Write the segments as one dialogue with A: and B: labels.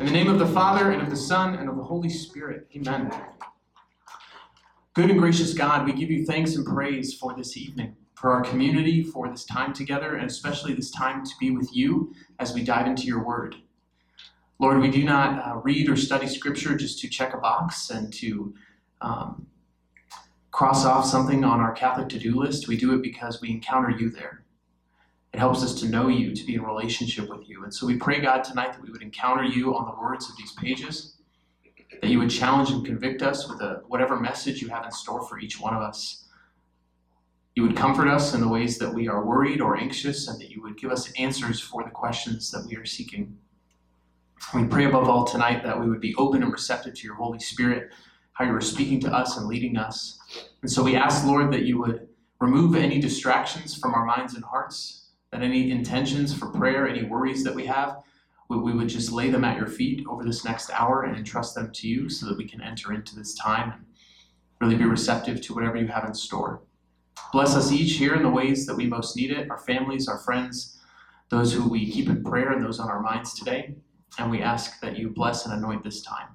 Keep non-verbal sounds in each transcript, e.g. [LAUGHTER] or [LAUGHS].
A: In the name of the Father, and of the Son, and of the Holy Spirit. Amen. Good and gracious God, we give you thanks and praise for this evening, for our community, for this time together, and especially this time to be with you as we dive into your word. Lord, we do not uh, read or study scripture just to check a box and to um, cross off something on our Catholic to do list. We do it because we encounter you there. It helps us to know you, to be in relationship with you. And so we pray, God, tonight that we would encounter you on the words of these pages, that you would challenge and convict us with a, whatever message you have in store for each one of us. You would comfort us in the ways that we are worried or anxious, and that you would give us answers for the questions that we are seeking. We pray above all tonight that we would be open and receptive to your Holy Spirit, how you are speaking to us and leading us. And so we ask, Lord, that you would remove any distractions from our minds and hearts, that any intentions for prayer, any worries that we have, we, we would just lay them at your feet over this next hour and entrust them to you so that we can enter into this time and really be receptive to whatever you have in store. Bless us each here in the ways that we most need it, our families, our friends, those who we keep in prayer, and those on our minds today. And we ask that you bless and anoint this time.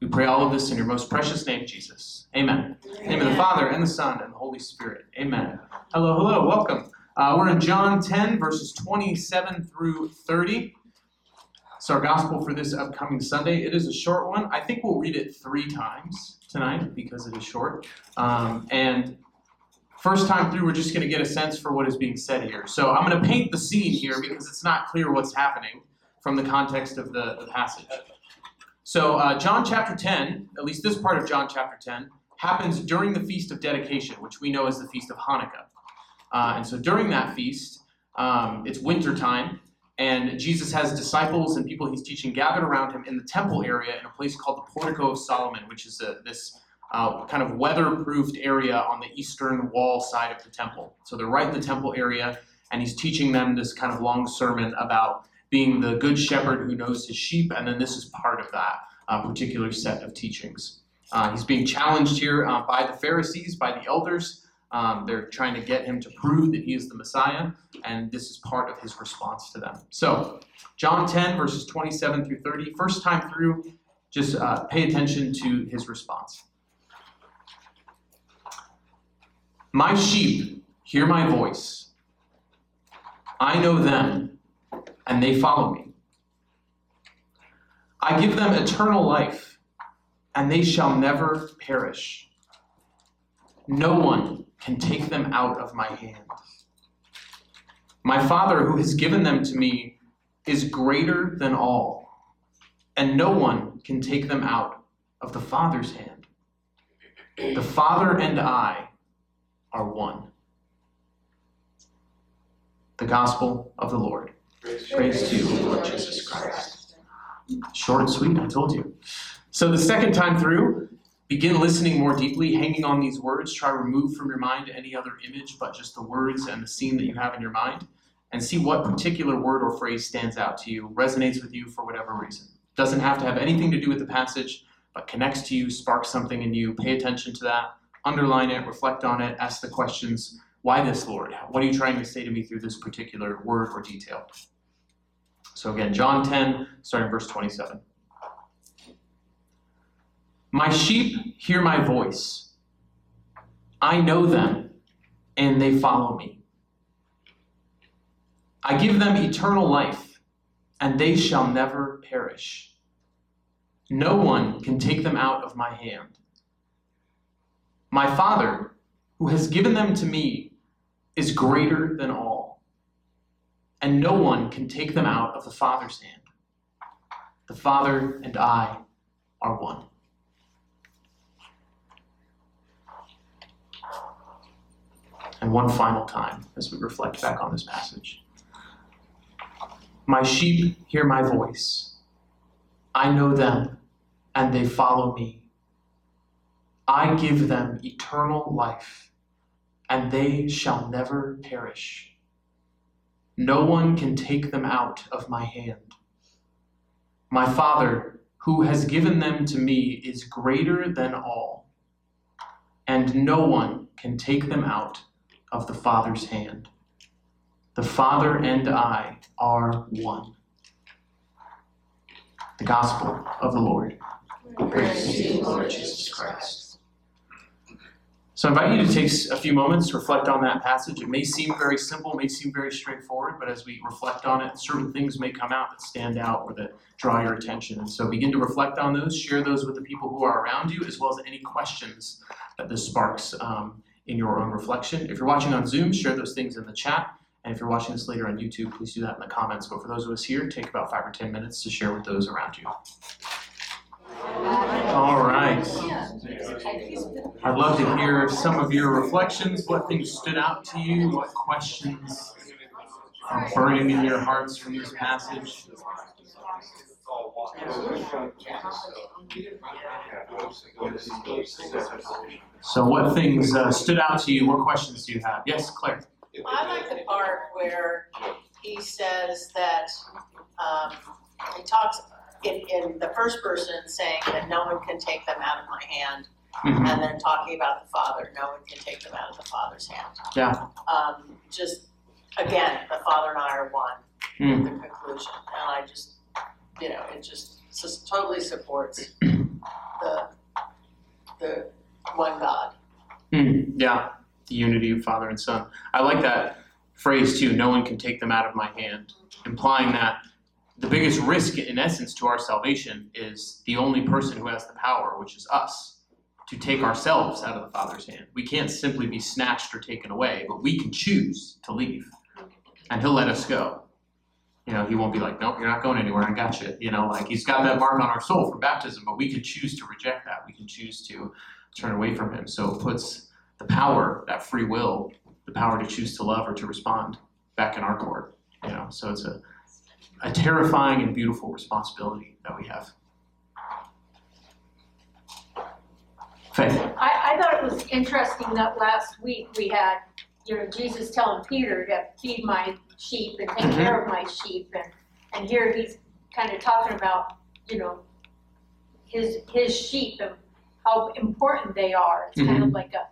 A: We pray all of this in your most precious name, Jesus. Amen. Amen. name of the Father, and the Son, and the Holy Spirit. Amen. Hello, hello, welcome. Uh, we're in John 10, verses 27 through 30. It's our gospel for this upcoming Sunday. It is a short one. I think we'll read it three times tonight because it is short. Um, and first time through, we're just going to get a sense for what is being said here. So I'm going to paint the scene here because it's not clear what's happening from the context of the, the passage. So, uh, John chapter 10, at least this part of John chapter 10, happens during the Feast of Dedication, which we know as the Feast of Hanukkah. Uh, and so during that feast, um, it's winter time, and Jesus has disciples and people he's teaching gathered around him in the temple area in a place called the Portico of Solomon, which is a, this uh, kind of weatherproofed area on the eastern wall side of the temple. So they're right in the temple area, and he's teaching them this kind of long sermon about being the good shepherd who knows his sheep, and then this is part of that uh, particular set of teachings. Uh, he's being challenged here uh, by the Pharisees, by the elders, um, they're trying to get him to prove that he is the Messiah, and this is part of his response to them. So, John 10, verses 27 through 30, first time through, just uh, pay attention to his response. My sheep hear my voice. I know them, and they follow me. I give them eternal life, and they shall never perish. No one can take them out of my hand. My Father, who has given them to me, is greater than all, and no one can take them out of the Father's hand. The Father and I are one. The Gospel of the Lord. Praise, Praise to you, Lord Jesus Christ. Short and sweet, I told you. So the second time through, Begin listening more deeply, hanging on these words. Try remove from your mind any other image but just the words and the scene that you have in your mind, and see what particular word or phrase stands out to you, resonates with you for whatever reason. Doesn't have to have anything to do with the passage, but connects to you, sparks something in you. Pay attention to that, underline it, reflect on it, ask the questions why this, Lord? What are you trying to say to me through this particular word or detail? So again, John 10, starting verse 27. My sheep hear my voice. I know them, and they follow me. I give them eternal life, and they shall never perish. No one can take them out of my hand. My Father, who has given them to me, is greater than all, and no one can take them out of the Father's hand. The Father and I are one. And one final time as we reflect back on this passage. My sheep hear my voice. I know them, and they follow me. I give them eternal life, and they shall never perish. No one can take them out of my hand. My Father, who has given them to me, is greater than all, and no one can take them out of the Father's hand. The Father and I are one. The gospel of the Lord.
B: Praise to you, Lord Jesus Christ.
A: So I invite you to take a few moments to reflect on that passage. It may seem very simple, may seem very straightforward, but as we reflect on it, certain things may come out that stand out or that draw your attention. And so begin to reflect on those, share those with the people who are around you, as well as any questions that this sparks um, in your own reflection. If you're watching on Zoom, share those things in the chat. And if you're watching this later on YouTube, please do that in the comments. But for those of us here, take about five or 10 minutes to share with those around you. All right. I'd love to hear some of your reflections, what things stood out to you, what questions are burning in your hearts from this passage. So, what things uh, stood out to you? What questions do you have? Yes, Claire.
B: I like the part where he says that um, he talks in, in the first person saying that no one can take them out of my hand,
A: Mhm.
B: and then talking about the Father, no one can take them out of the Father's hand.
A: Yeah.
B: Um, just again, the Father and I are one.
A: Mm.
B: The conclusion, and I just, you know, it just, totally supports the the one God.
A: Mm, yeah, the unity of Father and Son. I like that phrase too. No one can take them out of my hand, implying that the biggest risk, in essence, to our salvation is the only person who has the power, which is us, to take ourselves out of the Father's hand. We can't simply be snatched or taken away, but we can choose to leave, and He'll let us go. You know, He won't be like, "Nope, you're not going anywhere. I got you." You know, like He's got that mark on our soul from baptism, but we can choose to reject that. We can choose to turn away from Him. So it puts the power, that free will, the power to choose to love or to respond back in our court. You know, so it's a, a terrifying and beautiful responsibility that we have. Faith.
C: I, I thought it was interesting that last week we had, you know, Jesus telling Peter to feed my sheep and take mm-hmm. care of my sheep, and, and here he's kind of talking about, you know, his, his sheep and how important they are. It's kind of mm-hmm. like a,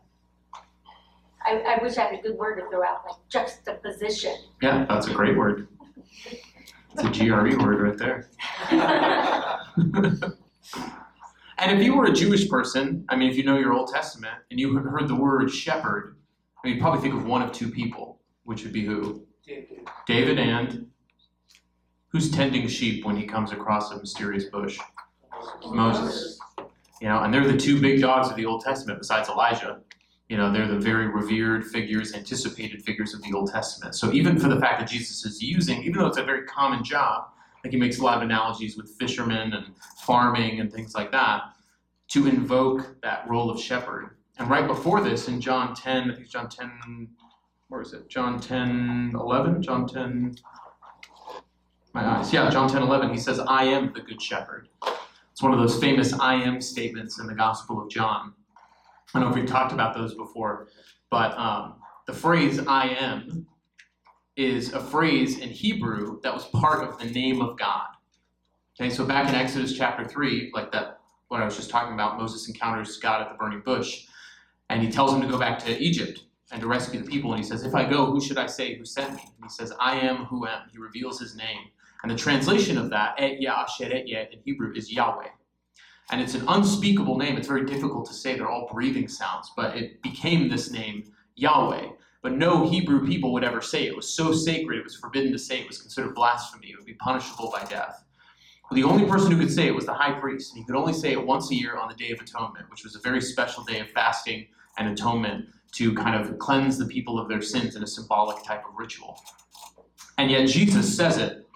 C: I, I wish I had a good word to throw out, like juxtaposition.
A: Yeah, that's a great word. It's a GRE word right there. [LAUGHS] and if you were a Jewish person, I mean, if you know your Old Testament and you heard the word shepherd, you probably think of one of two people, which would be who? David and who's tending sheep when he comes across a mysterious bush? Moses. You know, and they're the two big dogs of the Old Testament besides Elijah. You know, they're the very revered figures, anticipated figures of the Old Testament. So even for the fact that Jesus is using, even though it's a very common job, like he makes a lot of analogies with fishermen and farming and things like that, to invoke that role of shepherd. And right before this, in John 10, I think John 10, where is it? John 10, 11? John 10, my eyes. Yeah, John 10, 11, he says, I am the good shepherd. It's one of those famous I am statements in the Gospel of John. I don't know if we've talked about those before, but um, the phrase I am is a phrase in Hebrew that was part of the name of God. Okay, so back in Exodus chapter 3, like that, what I was just talking about, Moses encounters God at the burning bush, and he tells him to go back to Egypt and to rescue the people. And he says, If I go, who should I say who sent me? And he says, I am who am. He reveals his name. And the translation of that, Ehyeh Asher Ehyeh in Hebrew, is Yahweh. And it's an unspeakable name. It's very difficult to say. They're all breathing sounds, but it became this name, Yahweh. But no Hebrew people would ever say it. It was so sacred, it was forbidden to say. It was considered blasphemy. It would be punishable by death. The only person who could say it was the high priest, and he could only say it once a year on the Day of Atonement, which was a very special day of fasting and atonement to kind of cleanse the people of their sins in a symbolic type of ritual. And yet Jesus says it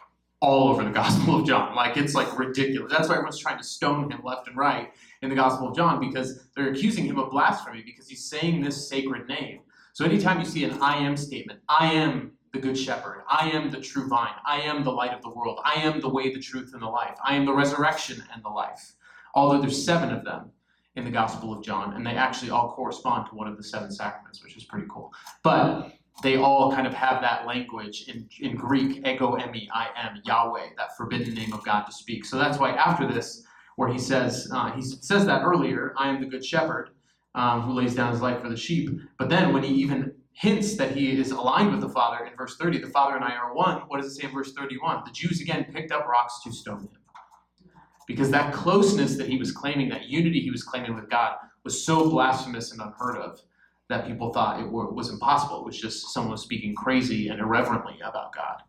A: all over the [LAUGHS] Gospel of John. Like it's like ridiculous. That's why everyone's trying to stone him left and right in the Gospel of John because they're accusing him of blasphemy because he's saying this sacred name. So anytime you see an I am statement, I am the good shepherd, I am the true vine, I am the light of the world, I am the way, the truth, and the life, I am the resurrection and the life. Although there's seven of them in the Gospel of John, and they actually all correspond to one of the seven sacraments, which is pretty cool. But they all kind of have that language in, in Greek, ego eimi, I am, Yahweh, that forbidden name of God to speak. So that's why after this, where he says, uh, he says that earlier, I am the good shepherd um, who lays down his life for the sheep. But then when he even hints that he is aligned with the Father in verse 30, the Father and I are one, what does it say in verse 31? The Jews again picked up rocks to stone him. Because that closeness that he was claiming, that unity he was claiming with God, was so blasphemous and unheard of that people thought it was impossible. It was just someone speaking crazy and irreverently about God.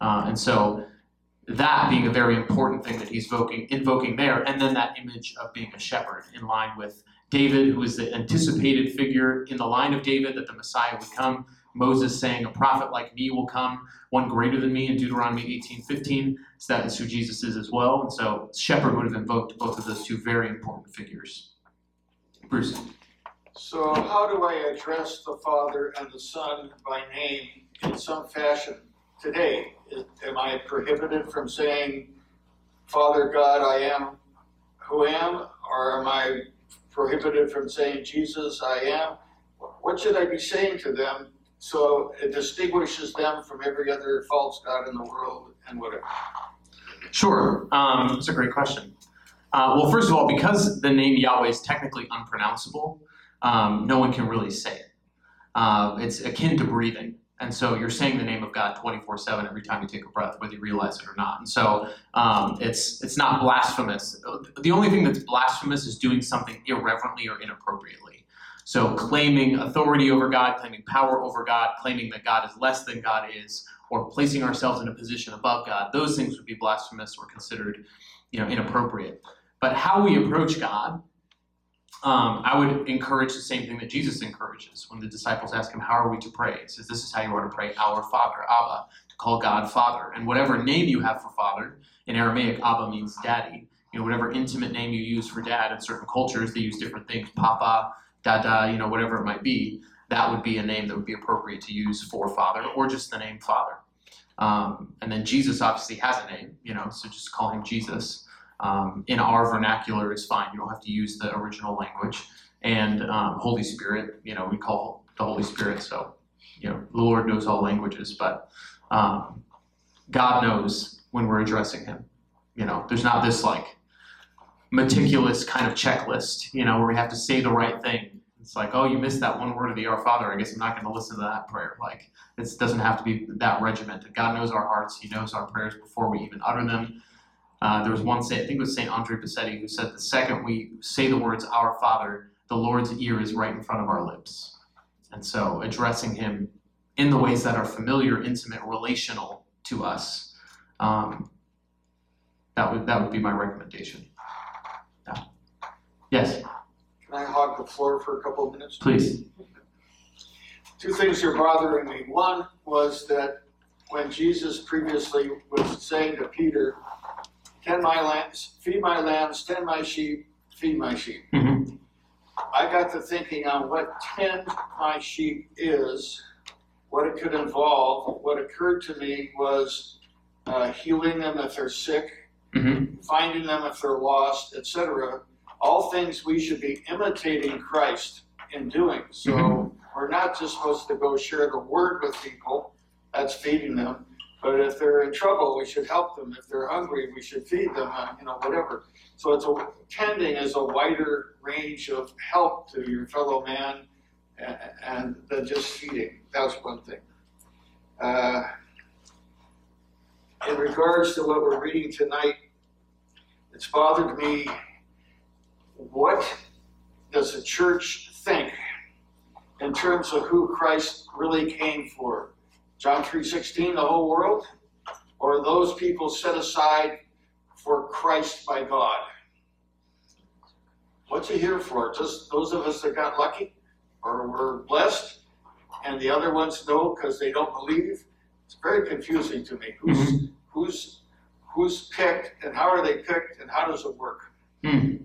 A: Uh, and so that being a very important thing that he's invoking, invoking there, and then that image of being a shepherd in line with David, who is the mm-hmm. anticipated figure in the line of David that the Messiah would come. Moses saying, "A prophet like me will come, one greater than me," in Deuteronomy 18:15. So that is who Jesus is as well. And so shepherd would have invoked both of those two very important figures. Bruce.
D: So how do I address the Father and the Son by name in some fashion today? Am I prohibited from saying, Father God, I am who am? Or am I prohibited from saying, Jesus, I am? What should I be saying to them so it distinguishes them from every other false God in the world and whatever?
A: Sure, um, that's a great question. Uh, well, first of all, because the name Yahweh is technically unpronounceable, um, no one can really say it. Uh, it's akin to breathing, and so you're saying the name of God 24/7 every time you take a breath, whether you realize it or not. And so um, it's it's not blasphemous. The only thing that's blasphemous is doing something irreverently or inappropriately. So claiming authority over God, claiming power over God, claiming that God is less than God is, or placing ourselves in a position above God, those things would be blasphemous or considered, you know, inappropriate. But how we approach God, um, I would encourage the same thing that Jesus encourages when the disciples ask him, "How are we to pray?" He says, "This is how you are to pray: Our Father, Abba, to call God Father, and whatever name you have for Father. In Aramaic, Abba means Daddy. You know, whatever intimate name you use for Dad. In certain cultures, they use different things: Papa, Dada, you know, whatever it might be. That would be a name that would be appropriate to use for Father, or just the name Father." Um, and then Jesus obviously has a name, you know, so just call him Jesus. Um, in our vernacular is fine. You don't have to use the original language. And um, Holy Spirit, you know, we call the Holy Spirit. So, you know, the Lord knows all languages, but um, God knows when we're addressing Him. You know, there's not this like meticulous kind of checklist, you know, where we have to say the right thing. It's like, oh, you missed that one word of the Our Father. I guess I'm not going to listen to that prayer. Like, it doesn't have to be that regimented. God knows our hearts. He knows our prayers before we even utter them. Uh, there was one say, I think it was Saint Andre Bessette, who said the second we say the words "Our Father," the Lord's ear is right in front of our lips, and so addressing Him in the ways that are familiar, intimate, relational to us. Um, that would that would be my recommendation. Yeah. Yes,
D: Can I hog the floor for a couple of minutes?
A: please.
D: Two things are bothering me. One was that when Jesus previously was saying to Peter, tend my lambs, feed my lambs, tend my sheep, feed my sheep.
A: Mhm.
D: I got to thinking on what tend my sheep is, what it could involve. What occurred to me was uh, healing them if they're sick,
A: hmm
D: finding them if they're lost, etc. All things we should be imitating Christ in doing. So
A: Mhm.
D: we're not just supposed to go share the word with people, that's feeding them. But if they're in trouble, we should help them. If they're hungry, we should feed them, uh, you know, whatever. So it's a, tending is a wider range of help to your fellow man and, and than just feeding. That's one thing. Uh, in regards to what we're reading tonight, it's bothered me. What does the church think in terms of who Christ really came for? John 3:16, the whole world, or those people set aside for Christ by God? What's he here for? Just those of us that got lucky, or were blessed, and the other ones no because they don't believe? It's very confusing to me. Who's who's who's picked and how are they picked and how does it work?
A: Hmm.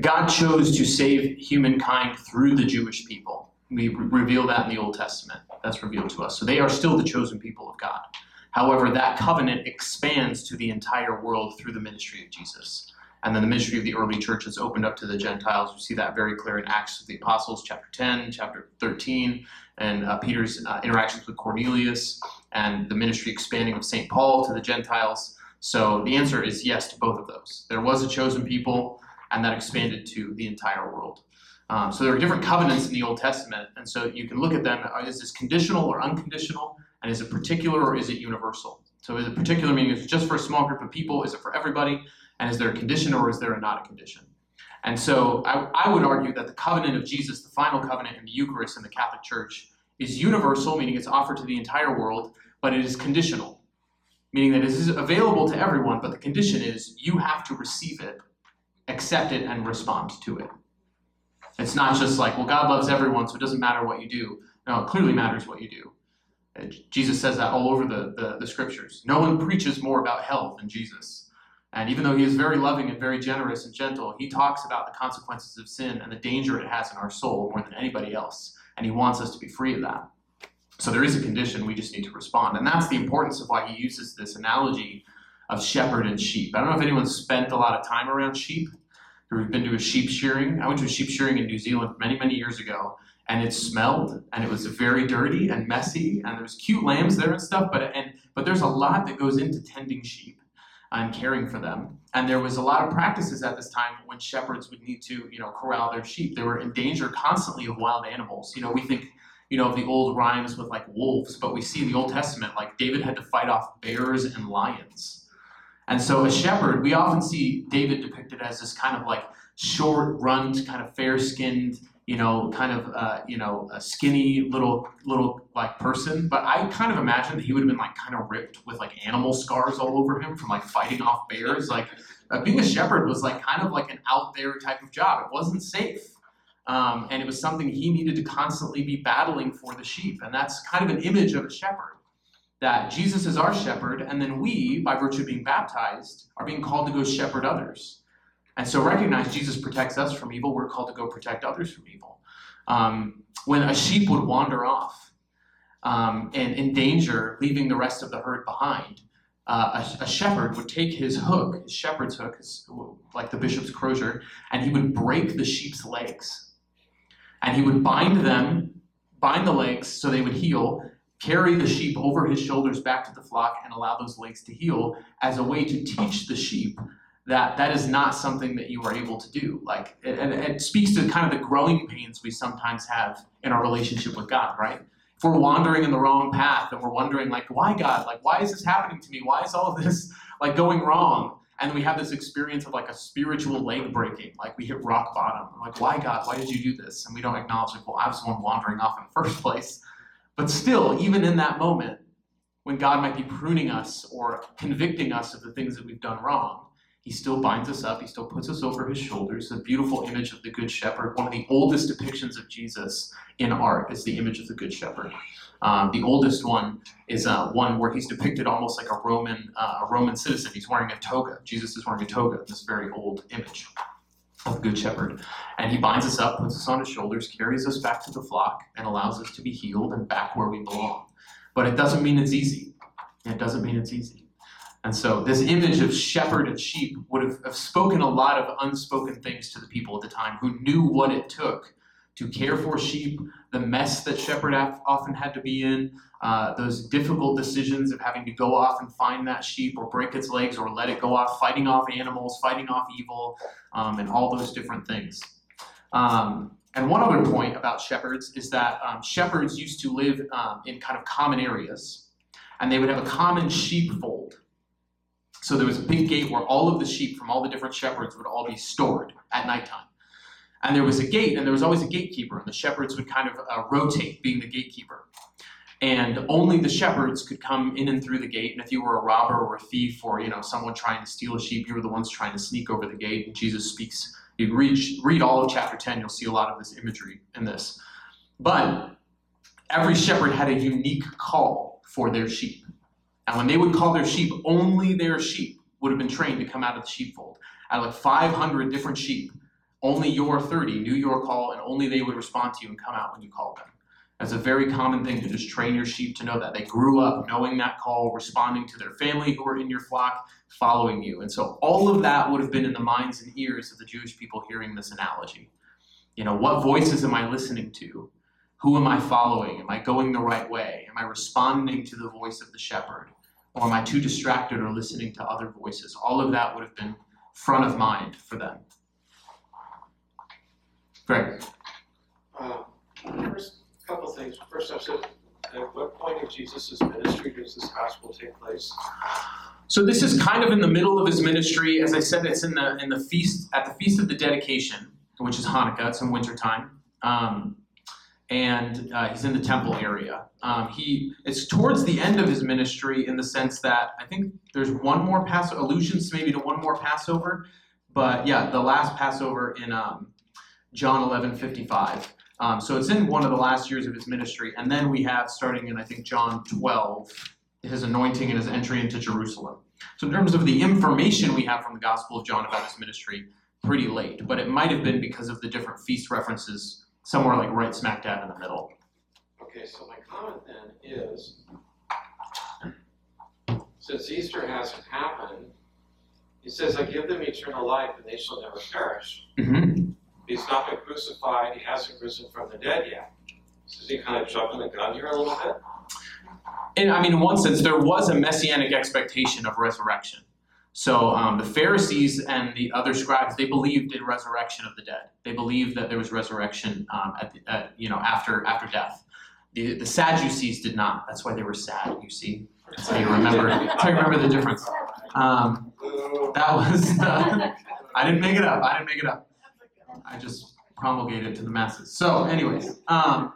A: God chose to save humankind through the Jewish people. We re- reveal that in the Old Testament. That's revealed to us. So they are still the chosen people of God. However, that covenant expands to the entire world through the ministry of Jesus. And then the ministry of the early church is opened up to the Gentiles. We see that very clear in Acts of the Apostles, chapter 10, chapter 13, and uh, Peter's uh, interactions with Cornelius, and the ministry expanding of St. Paul to the Gentiles. So the answer is yes to both of those. There was a chosen people, and that expanded to the entire world. Um, so there are different covenants in the Old Testament, and so you can look at them. uh, Is this conditional or unconditional? And is it particular or is it universal? So is it particular meaning is it just for a small group of people? Is it for everybody? And is there a condition or is there not a condition? And so I, I would argue that the covenant of Jesus, the final covenant in the Eucharist in the Catholic Church, is universal, meaning it's offered to the entire world, but it is conditional, meaning that it is available to everyone, but the condition is you have to receive it, accept it, and respond to it. It's not just like, well, God loves everyone, so it doesn't matter what you do. No, it clearly matters what you do. Jesus says that all over the, the, the scriptures. No one preaches more about hell than Jesus. And even though he is very loving and very generous and gentle, he talks about the consequences of sin and the danger it has in our soul more than anybody else. And he wants us to be free of that. So there is a condition, we just need to respond. And that's the importance of why he uses this analogy of shepherd and sheep. I don't know if anyone's spent a lot of time around sheep or been to a sheep shearing. I went to a sheep shearing in New Zealand many, many years ago, and it smelled and it was very dirty and messy, and there was cute lambs there and stuff, but and but there's a lot that goes into tending sheep and caring for them. And there was a lot of practices at this time when shepherds would need to, you know, corral their sheep. They were in danger constantly of wild animals. You know, we think, you know, of the old rhymes with like wolves, but we see in the Old Testament, like David had to fight off bears and lions. And so a shepherd, we often see David depicted as this kind of like short, runt, kind of fair-skinned, you know, kind of, uh, you know, a skinny little, little like person. But I kind of imagine that he would have been like kind of ripped with like animal scars all over him from like fighting off bears. Like uh, being a shepherd was like kind of like an out there type of job. It wasn't safe. Um, and it was something he needed to constantly be battling for the sheep. And that's kind of an image of a shepherd. That Jesus is our shepherd, and then we, by virtue of being baptized, are being called to go shepherd others. And so recognize Jesus protects us from evil, we're called to go protect others from evil. Um, when a sheep would wander off um, and in danger, leaving the rest of the herd behind, uh, a, a, shepherd would take his hook, his shepherd's hook, his, like the bishop's crozier, and he would break the sheep's legs. And he would bind them, bind the legs so they would heal, carry the sheep over his shoulders back to the flock, and allow those legs to heal as a way to teach the sheep that that is not something that you are able to do. Like, and it, speaks to kind of the growing pains we sometimes have in our relationship with God, right? If we're wandering in the wrong path and we're wondering, like, why God? Like, why is this happening to me? Why is all this like going wrong? And we have this experience of like a spiritual leg breaking, like we hit rock bottom. Like, why God? Why did you do this? And we don't acknowledge, like, well, I was the one wandering off in the first [LAUGHS] place. But still, even in that moment, when God might be pruning us or convicting us of the things that we've done wrong, he still binds us up, he still puts us over his shoulders. The beautiful image of the Good Shepherd. One of the oldest depictions of Jesus in art is the image of the Good Shepherd. Um, the oldest one is uh, one where he's depicted almost like a Roman, uh, a Roman citizen. He's wearing a toga. Jesus is wearing a toga, this very old image of the Good Shepherd. And he binds us up, puts us on his shoulders, carries us back to the flock, and allows us to be healed and back where we belong. But it doesn't mean it's easy. It doesn't mean it's easy. And so this image of shepherd and sheep would have, have, spoken a lot of unspoken things to the people at the time who knew what it took to care for sheep, the mess that shepherd often had to be in, uh, those difficult decisions of having to go off and find that sheep or break its legs or let it go off, fighting off animals, fighting off evil, um, and all those different things. Um, and one other point about shepherds is that um, shepherds used to live um, in kind of common areas, and they would have a common sheepfold. So there was a big gate where all of the sheep from all the different shepherds would all be stored at nighttime. And there was a gate, and there was always a gatekeeper, and the shepherds would kind of uh, rotate being the gatekeeper. And only the shepherds could come in and through the gate. And if you were a robber or a thief or you know someone trying to steal a sheep, you were the ones trying to sneak over the gate. And Jesus speaks. You read, read all of chapter 10, you'll see a lot of this imagery in this. But every shepherd had a unique call for their sheep. And when they would call their sheep, only their sheep would have been trained to come out of the sheepfold. Out of like 500 different sheep, only your 30 knew your call, and only they would respond to you and come out when you called them. That's a very common thing to just train your sheep to know that. They grew up knowing that call, responding to their family who were in your flock, following you. And so all of that would have been in the minds and ears of the Jewish people hearing this analogy. You know, what voices am I listening to? Who am I following? Am I going the right way? Am I responding to the voice of the shepherd? Or am I too distracted or listening to other voices? All of that would have been front of mind for them. Greg.
E: Uh, First, couple things. First, I said, at what point of Jesus' ministry does this gospel take place?
A: So this is kind of in the middle of his ministry. As I said, it's in the in the feast at the feast of the dedication, which is Hanukkah. It's in wintertime. Um, and uh, he's in the temple area. Um, he it's towards the end of his ministry in the sense that I think there's one more pass allusions maybe to one more Passover, but yeah, the last Passover in um, John 11 55. Um, so it's in one of the last years of his ministry, and then we have starting in I think John 12 his anointing and his entry into Jerusalem. So, in terms of the information we have from the Gospel of John about his ministry, pretty late, but it might have been because of the different feast references somewhere like right smack dab in the middle.
E: Okay, so my comment then is, since Easter hasn't happened, he says, I give them eternal life and they shall never perish.
A: Mm-hmm.
E: He's not been crucified, he hasn't risen from the dead yet. So is he kind of jumping the gun here a little bit?
A: And I mean, in one sense, there was a messianic expectation of resurrection. So um, the Pharisees and the other scribes, they believed in resurrection of the dead. They believed that there was resurrection um, at, the, at you know after after death. The, the Sadducees did not. That's why they were sad. You see, that's how you remember. How you remember the difference. Um, that was. Uh, [LAUGHS] I didn't make it up. I didn't make it up. I just promulgated to the masses. So, anyways, um.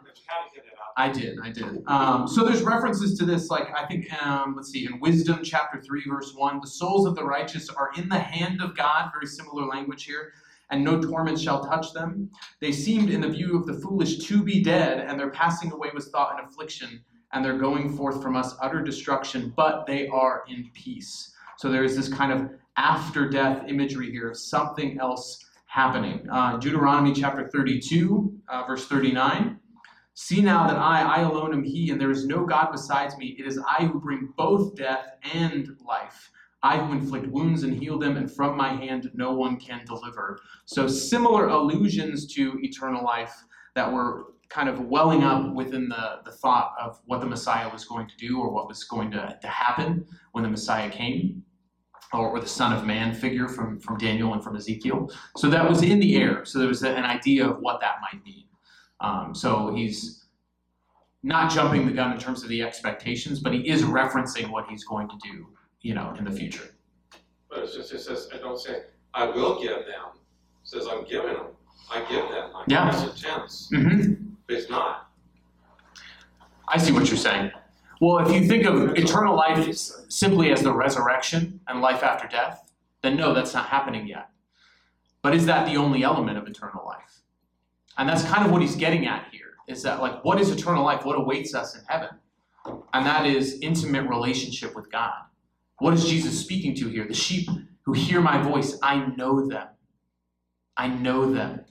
A: I did, I did. Um, so there's references to this, like I think, um, let's see, in Wisdom chapter three, verse one, the souls of the righteous are in the hand of God. Very similar language here. And no torment shall touch them. They seemed, in the view of the foolish, to be dead, and their passing away was thought an affliction, and their going forth from us utter destruction. But they are in peace. So there is this kind of after death imagery here of something else happening. Uh, Deuteronomy chapter 32, uh, verse 39. See now that I, I alone am He, and there is no God besides me. It is I who bring both death and life. I who inflict wounds and heal them, and from my hand no one can deliver. So, similar allusions to eternal life that were kind of welling up within the, the thought of what the Messiah was going to do or what was going to, to happen when the Messiah came, or, or the Son of Man figure from, from Daniel and from Ezekiel. So, that was in the air. So, there was an idea of what that might mean. Um, so he's not jumping the gun in terms of the expectations, but he is referencing what he's going to do, you know, in the future.
E: But it's just, it says, I don't say, I will give them. It says, I'm giving them. I give them, like
A: Yeah.
E: present tense.
A: Mm-hmm.
E: But it's not.
A: I see what you're saying. Well, if you think of eternal life simply as the resurrection and life after death, then no, that's not happening yet. But is that the only element of eternal life? And that's kind of what he's getting at here is that, like, what is eternal life? What awaits us in heaven? And that is intimate relationship with God. What is Jesus speaking to here? The sheep who hear my voice, I know them. I know them.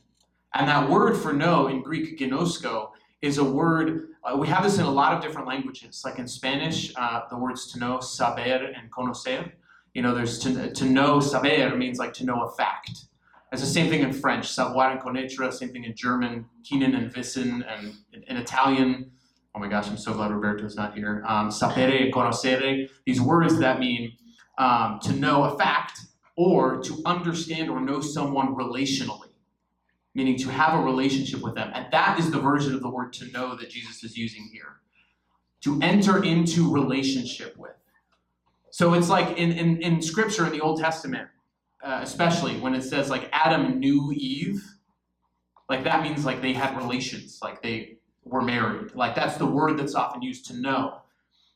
A: And that word for know in Greek, gnosko, is a word, uh, we have this in a lot of different languages. Like in Spanish, uh, the words to know, saber, and conocer. You know, there's to, to know, saber means like to know a fact. It's the same thing in French, savoir and connaître, same thing in German, kennen and wissen, and in, in Italian, oh my gosh, I'm so glad Roberto's not here. Um, sapere and conoscere, these words that mean um, to know a fact or to understand or know someone relationally, meaning to have a relationship with them. And that is the version of the word to know that Jesus is using here. To enter into relationship with. So it's like in, in, in scripture in the Old Testament, uh, especially when it says like Adam knew Eve, like that means like they had relations, like they were married. Like that's the word that's often used to know.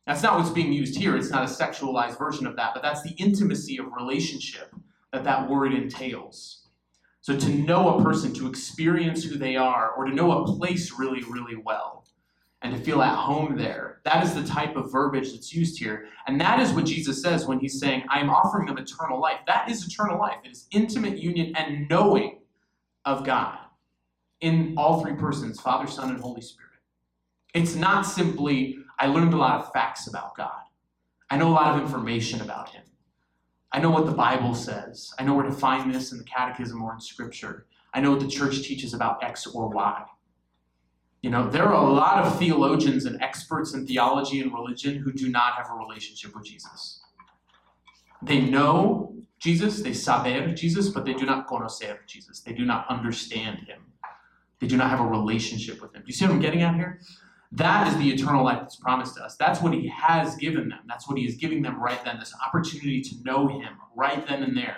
A: That's not what's being used here. It's not a sexualized version of that, but that's the intimacy of relationship that that word entails. So to know a person, to experience who they are, or to know a place really, really well, and to feel at home there, that is the type of verbiage that's used here. And that is what Jesus says when he's saying, I am offering them eternal life. That is eternal life. It is intimate union and knowing of God in all three persons Father, Son, and Holy Spirit. It's not simply, I learned a lot of facts about God, I know a lot of information about Him. I know what the Bible says. I know where to find this in the catechism or in scripture. I know what the church teaches about X or Y. You know, there are a lot of theologians and experts in theology and religion who do not have a relationship with Jesus. They know Jesus, they saber Jesus, but they do not conocer Jesus. They do not understand him. They do not have a relationship with him. Do you see what I'm getting at here? That is the eternal life that's promised to us. That's what he has given them. That's what he is giving them right then, this opportunity to know him right then and there.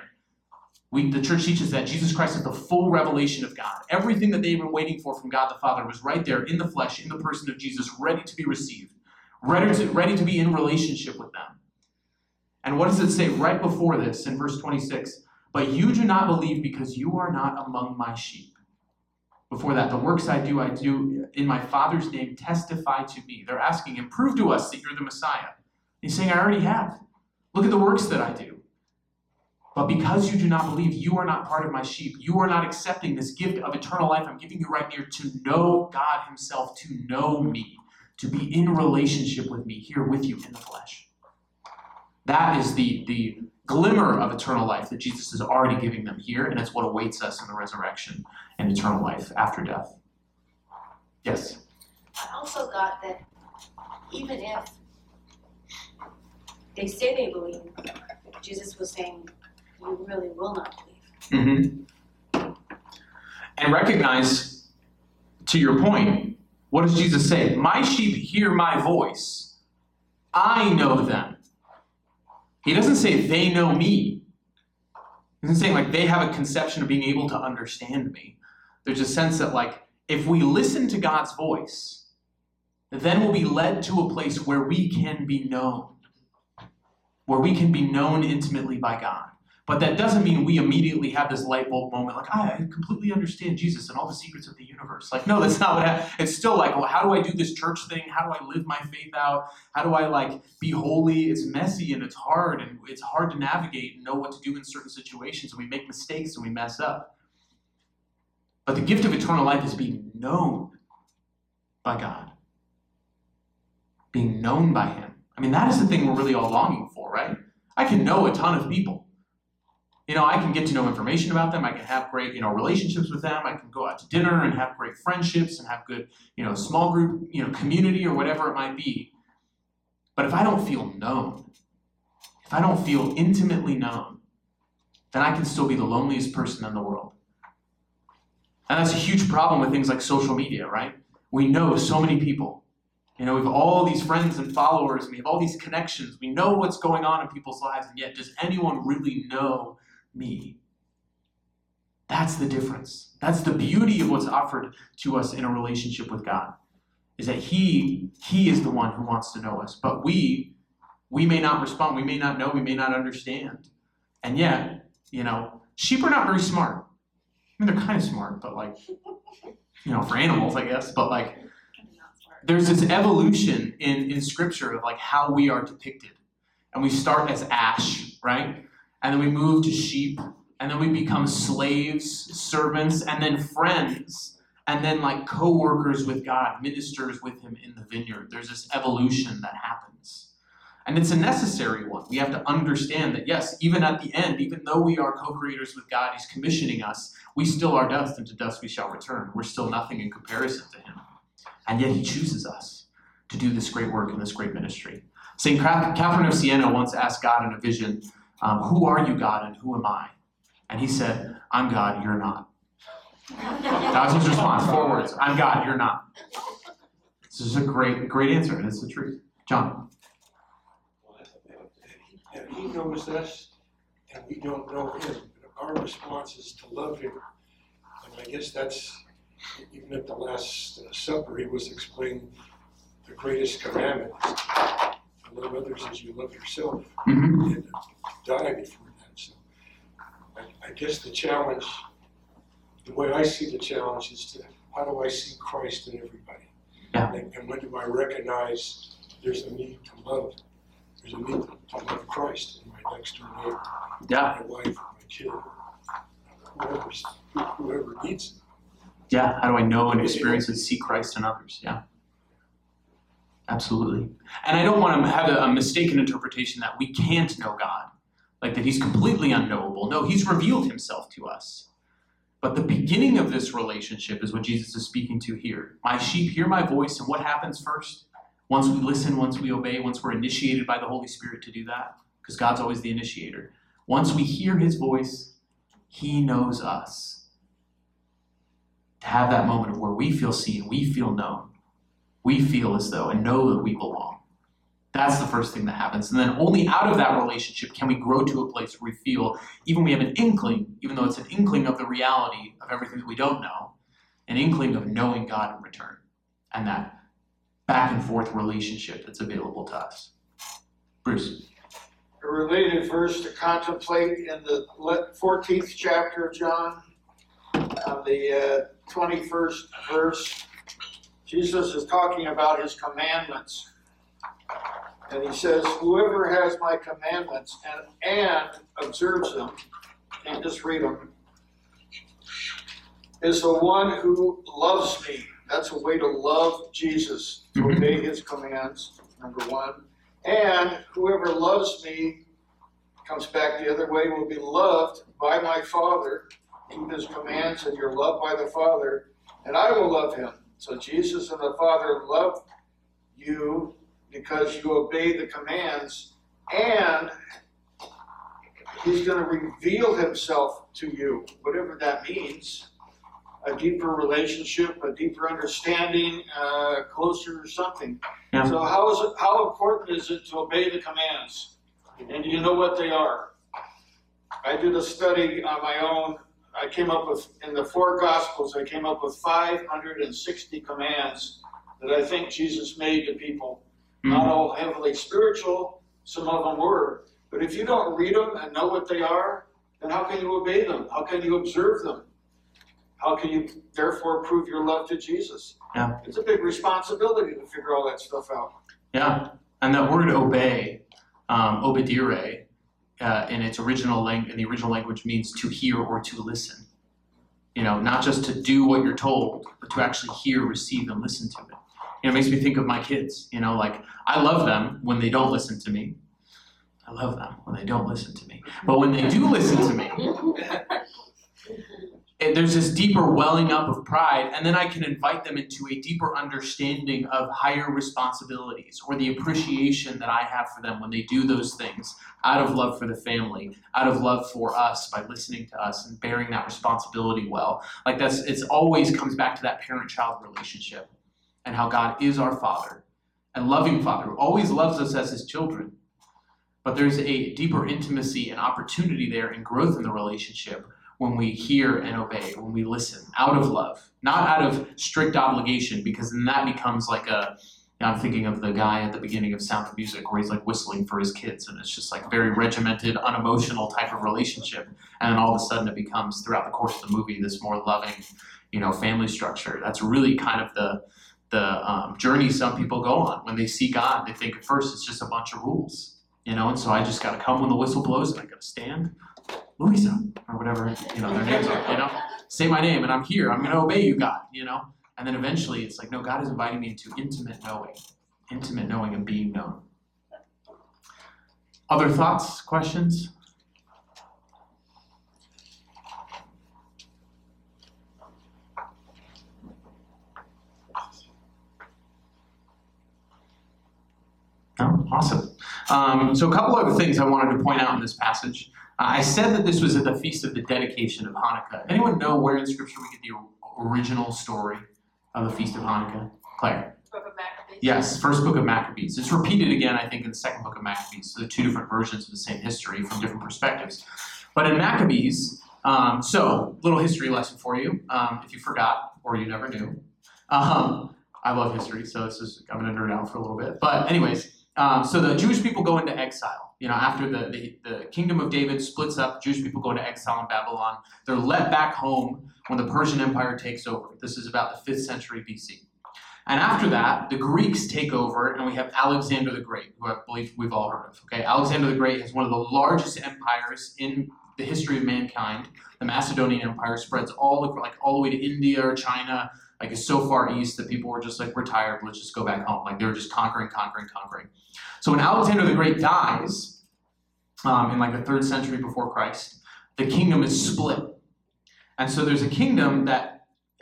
A: We, the church teaches that Jesus Christ is the full revelation of God. Everything that they've been waiting for from God the Father was right there in the flesh, in the person of Jesus, ready to be received, ready to, ready to be in relationship with them. And what does it say right before this in verse 26? But you do not believe because you are not among my sheep. Before that, the works I do, I do in my Father's name testify to me. They're asking him, prove to us that you're the Messiah. He's saying, I already have. Look at the works that I do. But because you do not believe, you are not part of my sheep. You are not accepting this gift of eternal life I'm giving you right here to know God Himself, to know me, to be in relationship with me here with you in the flesh. That is the, the glimmer of eternal life that Jesus is already giving them here, and it's what awaits us in the resurrection and eternal life after death. Yes?
F: I also got that even if they say they believe, Jesus was saying, you really will not believe.
A: Mm-hmm. And recognize, to your point, what does Jesus say? My sheep hear my voice. I know them. He doesn't say they know me. He doesn't say like they have a conception of being able to understand me. There's a sense that like if we listen to God's voice, then we'll be led to a place where we can be known, where we can be known intimately by God. But that doesn't mean we immediately have this light bulb moment, like, ah, I completely understand Jesus and all the secrets of the universe. Like, no, that's [LAUGHS] not what happened. It's still like, well, how do I do this church thing? How do I live my faith out? How do I, like, be holy? It's messy and it's hard and it's hard to navigate and know what to do in certain situations. And we make mistakes and we mess up. But the gift of eternal life is being known by God, being known by Him. I mean, that is the thing we're really all longing for, right? I can know a ton of people. You know, I can get to know information about them. I can have great, you know, relationships with them. I can go out to dinner and have great friendships and have good, you know, small group, you know, community or whatever it might be. But if I don't feel known, if I don't feel intimately known, then I can still be the loneliest person in the world. And that's a huge problem with things like social media, right? We know so many people. You know, we have all these friends and followers, and we have all these connections. We know what's going on in people's lives, and yet does anyone really know me? That's the difference. That's the beauty of what's offered to us in a relationship with God. Is that He He is the one who wants to know us. But we we may not respond, we may not know, we may not understand. And yet, you know, sheep are not very smart. I mean they're kind of smart, but like you know, for animals, I guess, but like there's this evolution in, in scripture of like how we are depicted. And we start as ash, right? And then we move to sheep, and then we become slaves, servants, and then friends, and then like co-workers with God, ministers with him in the vineyard. There's this evolution that happens. And it's a necessary one. We have to understand that, yes, even at the end, even though we are co creators with God, He's commissioning us, we still are dust, and to dust we shall return. We're still nothing in comparison to Him. And yet He chooses us to do this great work and this great ministry. St. Catherine of Siena once asked God in a vision, um, Who are you, God, and who am I? And He said, I'm God, you're not. That was his response. Four words I'm God, you're not. This is a great, great answer, and it's the truth. John.
G: And he knows us, and we don't know him. Our response is to love him. And I guess that's, even at the Last Supper, he was explaining the greatest commandment love others as you love yourself
A: Mm-hmm.
G: and die before that. So I, I guess the challenge, the way I see the challenge is to how do I see Christ in everybody?
A: Yeah.
G: And, and when do I recognize there's a need to love? There's a need to love Christ in my next door neighbor,
A: Yeah,
G: my wife, my kid, whoever's, whoever needs it.
A: yeah. How do I know and experience and see Christ in others? Yeah. Absolutely. And I don't want to have a, a mistaken interpretation that we can't know God, like that He's completely unknowable. No, He's revealed Himself to us. But the beginning of this relationship is what Jesus is speaking to here. My sheep hear my voice, and what happens first? Once we listen, once we obey, once we're initiated by the Holy Spirit to do that, because God's always the initiator. Once we hear His voice, He knows us. To have that moment where we feel seen, we feel known, we feel as though and know that we belong. That's the first thing that happens. And then only out of that relationship can we grow to a place where we feel, even we have an inkling, even though it's an inkling of the reality of everything that we don't know, an inkling of knowing God in return. And that back and forth relationship that's available to us. Bruce.
D: A related verse to contemplate in the fourteenth chapter of John, on the uh, twenty-first verse. Jesus is talking about his commandments. And he says, whoever has my commandments and, and observes them, can't just read them, is the one who loves me. That's a way to love Jesus, to
A: Mhm.
D: obey his commands, number one. And whoever loves me, comes back the other way, will be loved by my Father. Keep his commands, and you're loved by the Father, and I will love him. So Jesus and the Father love you because you obey the commands, and he's going to reveal himself to you, whatever that means. A deeper relationship, a deeper understanding, uh, closer something.
A: Yeah.
D: So how is it? How important is it to obey the commands? And do you know what they are? I did a study on my own. I came up with in the four Gospels. I came up with 560 commands that I think Jesus made to people. Not all heavily spiritual. Some of them were. But if you don't read them and know what they are, then how can you obey them? How can you observe them? How can you therefore prove your love to Jesus?
A: Yeah.
D: It's a big responsibility to figure all that stuff out.
A: Yeah, and that word obey, um, obedire, uh, in its original language, in the original language means to hear or to listen. You know, not just to do what you're told, but to actually hear, receive, and listen to it. You know, it makes me think of my kids. You know, like I love them when they don't listen to me. I love them when they don't listen to me. But when they do listen to me, [LAUGHS] there's this deeper welling up of pride, and then I can invite them into a deeper understanding of higher responsibilities or the appreciation that I have for them when they do those things out of love for the family, out of love for us by listening to us and bearing that responsibility well. Like that's it's always comes back to that parent-child relationship and how God is our father, and loving father who always loves us as his children. But there's a deeper intimacy and opportunity there and growth in the relationship when we hear and obey, when we listen out of love, not out of strict obligation, because then that becomes like a. I'm thinking of the guy at the beginning of Sound of Music where he's like whistling for his kids, and it's just like very regimented, unemotional type of relationship. And then all of a sudden it becomes throughout the course of the movie this more loving, you know, family structure. That's really kind of the the um, journey some people go on when they see God. They think at first it's just a bunch of rules, you know, and so I just got to come when the whistle blows and I got to stand, Louisa, or whatever, you know, their names are, you know, say my name and I'm here. I'm going to obey you, God, you know. And then eventually it's like, no, God is inviting me into intimate knowing, intimate knowing and being known. Other thoughts, questions? No? Awesome. Um, so, a couple other things I wanted to point out in this passage. I said that this was at the feast of the dedication of Hanukkah. Anyone know where in Scripture we get the original story of the feast of Hanukkah? Claire.
B: Book of Maccabees?
A: Yes, first book of Maccabees. It's repeated again, I think, in the second book of Maccabees. So they're two different versions of the same history from different perspectives. But in Maccabees, um, so little history lesson for you, um, if you forgot or you never knew. Um, I love history, so this is I'm gonna nerd out for a little bit. But anyways, um, so the Jewish people go into exile. You know, after the, the the kingdom of David splits up, Jewish people go into exile in Babylon. They're let back home when the Persian Empire takes over. This is about the fifth century BC. And after that, the Greeks take over, and we have Alexander the Great, who I believe we've all heard of. Okay, Alexander the Great is one of the largest empires in the history of mankind. The Macedonian Empire spreads all over, like all the way to India or China, like it's so far east that people were just like, we're tired, let's just go back home. Like they were just conquering, conquering, conquering. So when Alexander the Great dies, um, in like the third century before Christ, the kingdom is split. And so there's a kingdom that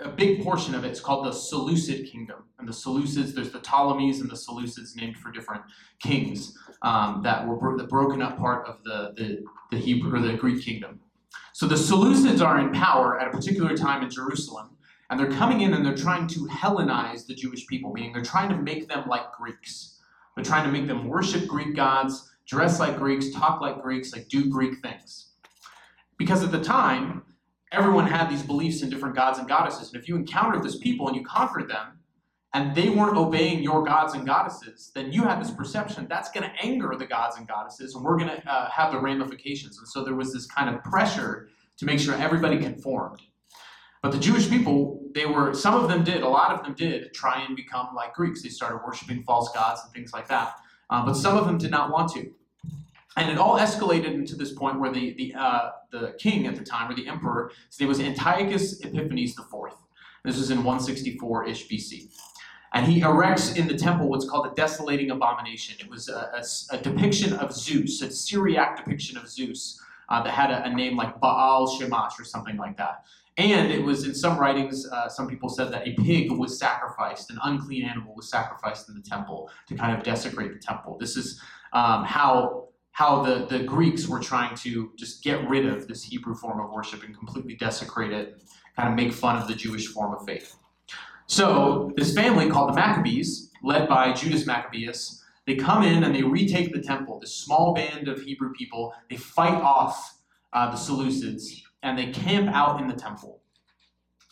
A: a big portion of it is called the Seleucid kingdom. And the Seleucids, there's the Ptolemies and the Seleucids named for different kings um, that were bro- the broken up part of the, the, the Hebrew or the Greek kingdom. So the Seleucids are in power at a particular time in Jerusalem, And they're coming in and they're trying to Hellenize the Jewish people, meaning they're trying to make them like Greeks. They're trying to make them worship Greek gods, dress like Greeks, talk like Greeks, like do Greek things. Because at the time, everyone had these beliefs in different gods and goddesses. And if you encountered this people and you conquered them, and they weren't obeying your gods and goddesses, then you had this perception that's going to anger the gods and goddesses, and we're going to uh, have the ramifications. And so there was this kind of pressure to make sure everybody conformed. But the Jewish people, they were, some of them did, a lot of them did try and become like Greeks. They started worshiping false gods and things like that. Uh, but some of them did not want to. And it all escalated into this point where the, the, uh, the king at the time, or the emperor, his name was Antiochus Epiphanes IV. This was in 164 ish BC. And he erects in the temple what's called a desolating abomination. It was a, a, a depiction of Zeus, a Syriac depiction of Zeus uh, that had a, a, name like Baal Shemash or something like that. And it was in some writings, uh, some people said that a pig was sacrificed, an unclean animal was sacrificed in the temple to kind of desecrate the temple. This is um, how how the, the Greeks were trying to just get rid of this Hebrew form of worship and completely desecrate it, kind of make fun of the Jewish form of faith. So this family called the Maccabees, led by Judas Maccabeus, they come in and they retake the temple. This small band of Hebrew people, they fight off uh, the Seleucids and they camp out in the temple.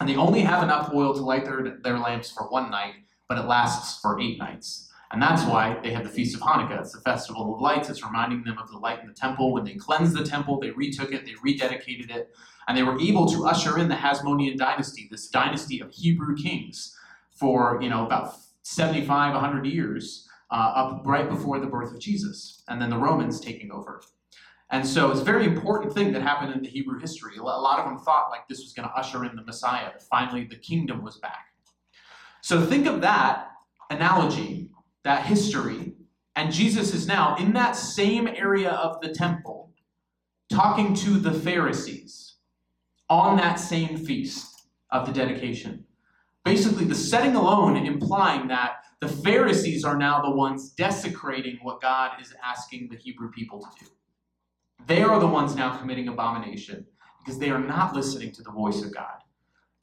A: And they only have enough oil to light their, their lamps for one night, but it lasts for eight nights. And that's why they have the Feast of Hanukkah. It's the festival of lights. It's reminding them of the light in the temple. When they cleansed the temple, they retook it, they rededicated it, and they were able to usher in the Hasmonean dynasty, this dynasty of Hebrew kings, for you know about 75, 100 years, uh, up right before the birth of Jesus, and then the Romans taking over. And so it's a very important thing that happened in the Hebrew history. A lot of them thought like this was going to usher in the Messiah, finally the kingdom was back. So think of that analogy, that history, and Jesus is now in that same area of the temple talking to the Pharisees on that same feast of the dedication. Basically, the setting alone implying that the Pharisees are now the ones desecrating what God is asking the Hebrew people to do. They are the ones now committing abomination because they are not listening to the voice of God.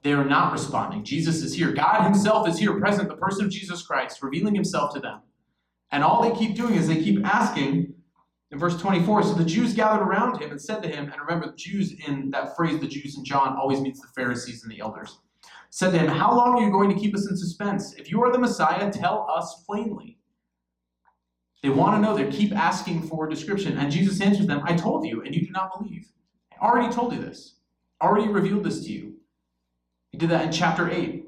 A: They are not responding. Jesus is here. God Himself is here, present, the person of Jesus Christ, revealing Himself to them. And all they keep doing is they keep asking, in verse 24, so the Jews gathered around him and said to him, and remember, the Jews in that phrase, the Jews in John, always means the Pharisees and the elders, said to him, How long are you going to keep us in suspense? If you are the Messiah, tell us plainly. They want to know, they keep asking for a description. And Jesus answers them, I told you, and you do not believe. I already told you this, I already revealed this to you. He did that in chapter 8,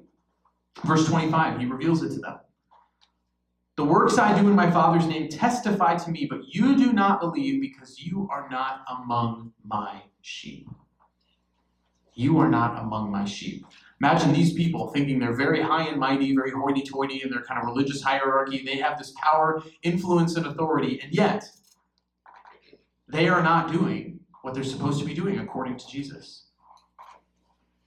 A: verse 25. He reveals it to them. The works I do in my Father's name testify to me, but you do not believe because you are not among my sheep. You are not among my sheep. Imagine these people thinking they're very high and mighty, very hoity toity in their kind of religious hierarchy. They have this power, influence, and authority, and yet they are not doing what they're supposed to be doing according to Jesus.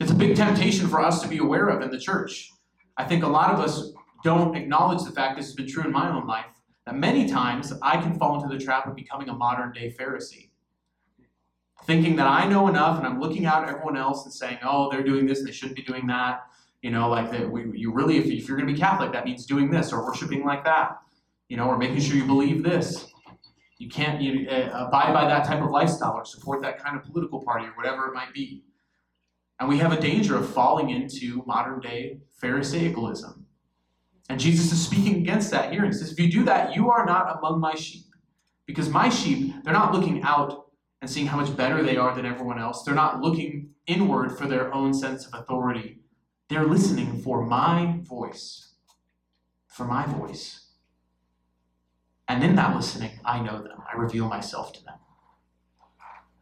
A: It's a big temptation for us to be aware of in the church. I think a lot of us don't acknowledge the fact this has been true in my own life that many times I can fall into the trap of becoming a modern day Pharisee thinking that I know enough and I'm looking out at everyone else and saying, oh, they're doing this, and they shouldn't be doing that. You know, like that we, you really, if, if you're going to be Catholic, that means doing this or worshiping like that, you know, or making sure you believe this. You can't you, uh, abide by that type of lifestyle or support that kind of political party or whatever it might be. And we have a danger of falling into modern day Pharisaicalism. And Jesus is speaking against that here. He says, if you do that, you are not among my sheep. Because my sheep, they're not looking out and seeing how much better they are than everyone else. They're not looking inward for their own sense of authority. They're listening for my voice. For my voice. And in that listening, I know them. I reveal myself to them.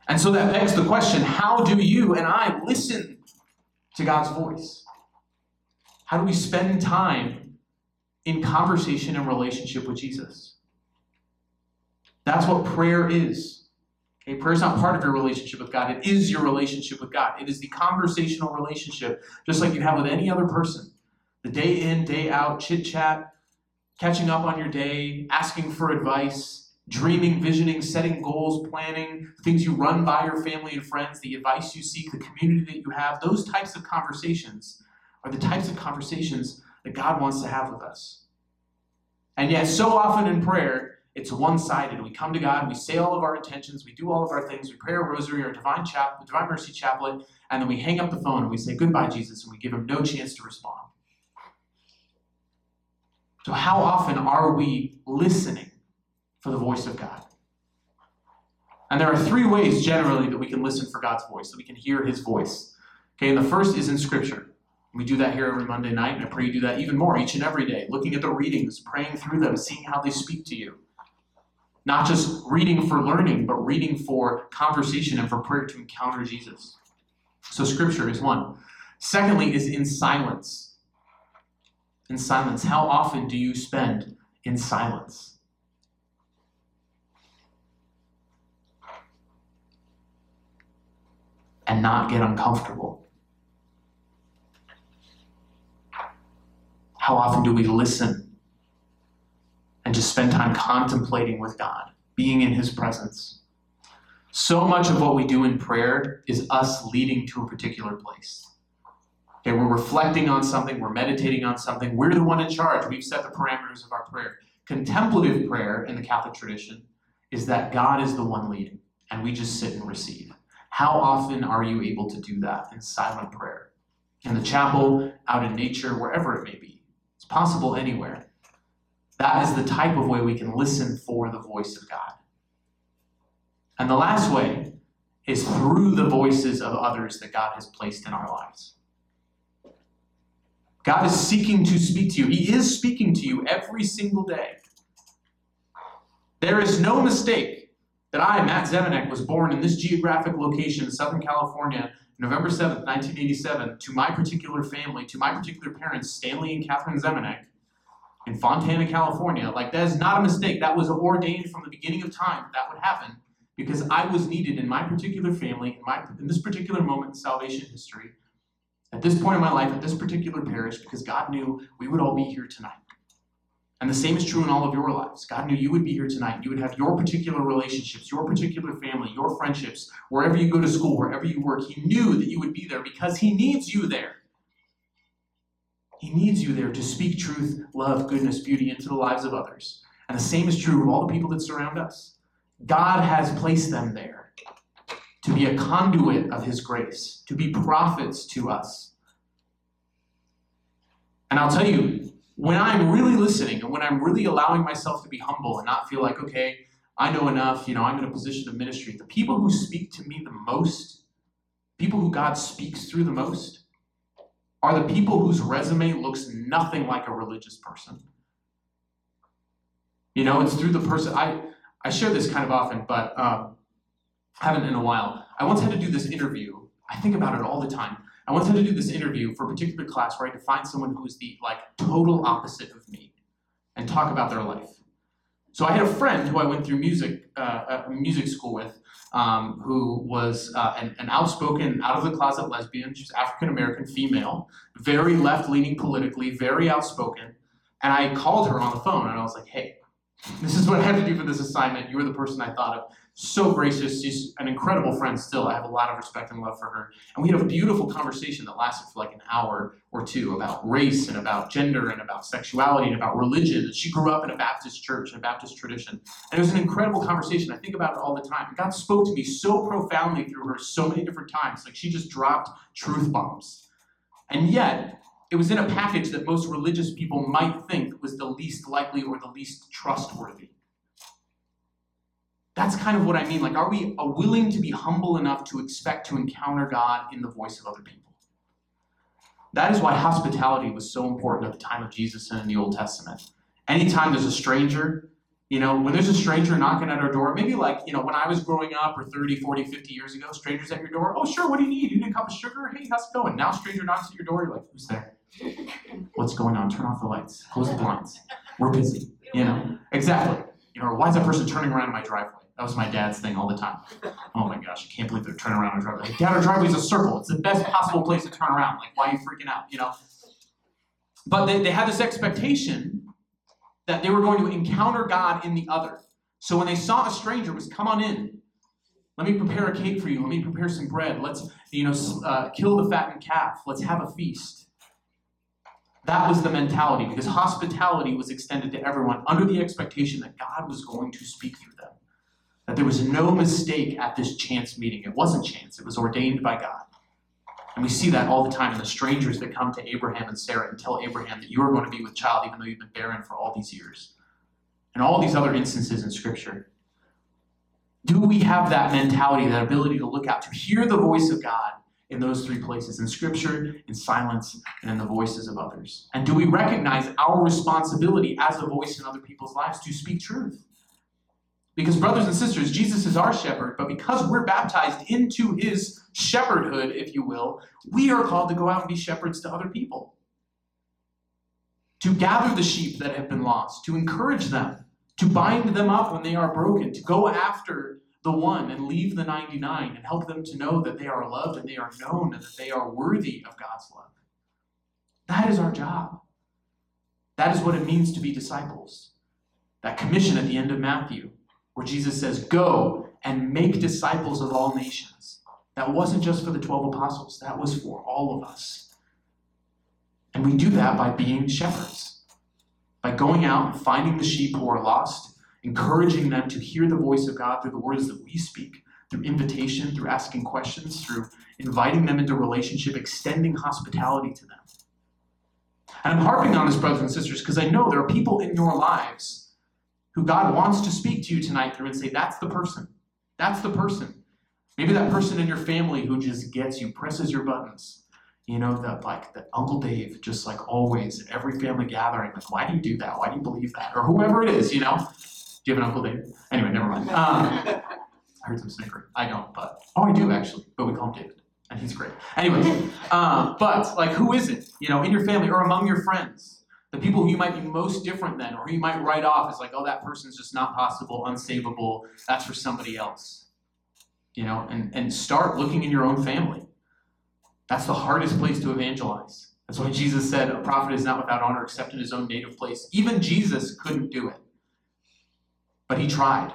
A: And so that begs the question how do you and I listen to God's voice? How do we spend time in conversation and relationship with Jesus? That's what prayer is. Okay, prayer is not part of your relationship with God. It is your relationship with God. It is the conversational relationship, just like you have with any other person. The day in, day out, chit chat, catching up on your day, asking for advice, dreaming, visioning, setting goals, planning, things you run by your family and friends, the advice you seek, the community that you have, those types of conversations are the types of conversations that God wants to have with us. And yet, so often in prayer, it's one sided. We come to God, we say all of our intentions, we do all of our things, we pray a rosary a divine, chap- divine mercy chaplet, and then we hang up the phone and we say goodbye, Jesus, and we give him no chance to respond. So, how often are we listening for the voice of God? And there are three ways generally that we can listen for God's voice, that we can hear his voice. Okay, and the first is in Scripture. We do that here every Monday night, and I pray you do that even more each and every day, looking at the readings, praying through them, seeing how they speak to you. Not just reading for learning, but reading for conversation and for prayer to encounter Jesus. So, Scripture is one. Secondly, is in silence. In silence. How often do you spend in silence? And not get uncomfortable? How often do we listen and just spend time contemplating with God, being in His presence? So much of what we do in prayer is us leading to a particular place. Okay, we're reflecting on something, we're meditating on something, we're the one in charge. We've set the parameters of our prayer. Contemplative prayer in the Catholic tradition is that God is the one leading, and we just sit and receive. How often are you able to do that in silent prayer? In the chapel, out in nature, wherever it may be. It's possible anywhere. That is the type of way we can listen for the voice of God. And the last way is through the voices of others that God has placed in our lives. God is seeking to speak to you. He is speaking to you every single day. There is no mistake that I, Matt Zemanek, was born in this geographic location in Southern California, November 7th, 1987, to my particular family, to my particular parents, Stanley and Catherine Zemanek, in Fontana, California. Like, that is not a mistake. That was ordained from the beginning of time that, that would happen because I was needed in my particular family, in, my, in this particular moment in salvation history, at this point in my life, at this particular parish, because God knew we would all be here tonight. And the same is true in all of your lives. God knew you would be here tonight. You would have your particular relationships, your particular family, your friendships, wherever you go to school, wherever you work. He knew that you would be there because He needs you there. He needs you there to speak truth, love, goodness, beauty into the lives of others. And the same is true of all the people that surround us. God has placed them there to be a conduit of His grace, to be prophets to us. And I'll tell you, when I'm really listening and when I'm really allowing myself to be humble and not feel like, okay, I know enough, you know, I'm in a position of ministry, the people who speak to me the most, people who God speaks through the most, are the people whose resume looks nothing like a religious person. You know, it's through the person. I, I share this kind of often, but um, haven't in a while. I once had to do this interview. I think about it all the time. I had to do this interview for a particular class where I had to find someone who was the like total opposite of me and talk about their life. So I had a friend who I went through music uh, uh, music school with, um, who was uh, an, an outspoken, out of the closet lesbian. She's African American female, very left leaning politically, very outspoken. And I called her on the phone and I was like, "Hey, this is what I have to do for this assignment. You were the person I thought of. So gracious, she's an incredible friend still. I have a lot of respect and love for her. And we had a beautiful conversation that lasted for like an hour or two about race and about gender and about sexuality and about religion. And she grew up in a Baptist church and a Baptist tradition. And it was an incredible conversation. I think about it all the time. God spoke to me so profoundly through her so many different times. Like she just dropped truth bombs. And yet, it was in a package that most religious people might think was the least likely or the least trustworthy. That's kind of what I mean. Like, are we uh, willing to be humble enough to expect to encounter God in the voice of other people? That is why hospitality was so important at the time of Jesus and in the Old Testament. Anytime there's a stranger, you know, when there's a stranger knocking at our door, maybe like, you know, when I was growing up or 30, 40, 50 years ago, strangers at your door, oh, sure, what do you need? You need a cup of sugar? Hey, how's it going? Now, stranger knocks at your door, you're like, who's there? What's going on? Turn off the lights, close the blinds. We're busy, you know? Exactly. You know, why is that person turning around in my driveway? That was my dad's thing all the time. Oh my gosh, I can't believe they're turning around our driveway. Like, Dad, our driveway's a circle. It's the best possible place to turn around. Like, why are you freaking out? You know? But they, they had this expectation that they were going to encounter God in the other. So when they saw a stranger, it was come on in. Let me prepare a cake for you. Let me prepare some bread. Let's, you know, uh, kill the fattened calf. Let's have a feast. That was the mentality because hospitality was extended to everyone under the expectation that God was going to speak through them. There was no mistake at this chance meeting. It wasn't chance, it was ordained by God. And we see that all the time in the strangers that come to Abraham and Sarah and tell Abraham that you are going to be with child even though you've been barren for all these years. And all these other instances in Scripture. Do we have that mentality, that ability to look out, to hear the voice of God in those three places in Scripture, in silence, and in the voices of others? And do we recognize our responsibility as a voice in other people's lives to speak truth? Because, brothers and sisters, Jesus is our shepherd, but because we're baptized into his shepherdhood, if you will, we are called to go out and be shepherds to other people. To gather the sheep that have been lost, to encourage them, to bind them up when they are broken, to go after the one and leave the 99 and help them to know that they are loved and they are known and that they are worthy of God's love. That is our job. That is what it means to be disciples. That commission at the end of Matthew, where Jesus says, Go and make disciples of all nations. That wasn't just for the 12 apostles, that was for all of us. And we do that by being shepherds, by going out and finding the sheep who are lost, encouraging them to hear the voice of God through the words that we speak, through invitation, through asking questions, through inviting them into relationship, extending hospitality to them. And I'm harping on this, brothers and sisters, because I know there are people in your lives who God wants to speak to you tonight through and say, That's the person. That's the person. Maybe that person in your family who just gets you, presses your buttons. You know, that like that Uncle Dave, just like always every family gathering, like, why do you do that? Why do you believe that? Or whoever it is, you know. Do you have an Uncle Dave? Anyway, never mind. Um, I heard some snickering. I don't, but oh, I do actually. But we call him David, and he's great. Anyway, um, but like, who is it? You know, in your family or among your friends, the people who you might be most different than, or who you might write off as like, oh, that person's just not possible, unsavable. That's for somebody else you know, and, and start looking in your own family. That's the hardest place to evangelize. That's why Jesus said, A prophet is not without honor except in his own native place. Even Jesus couldn't do it. But he tried.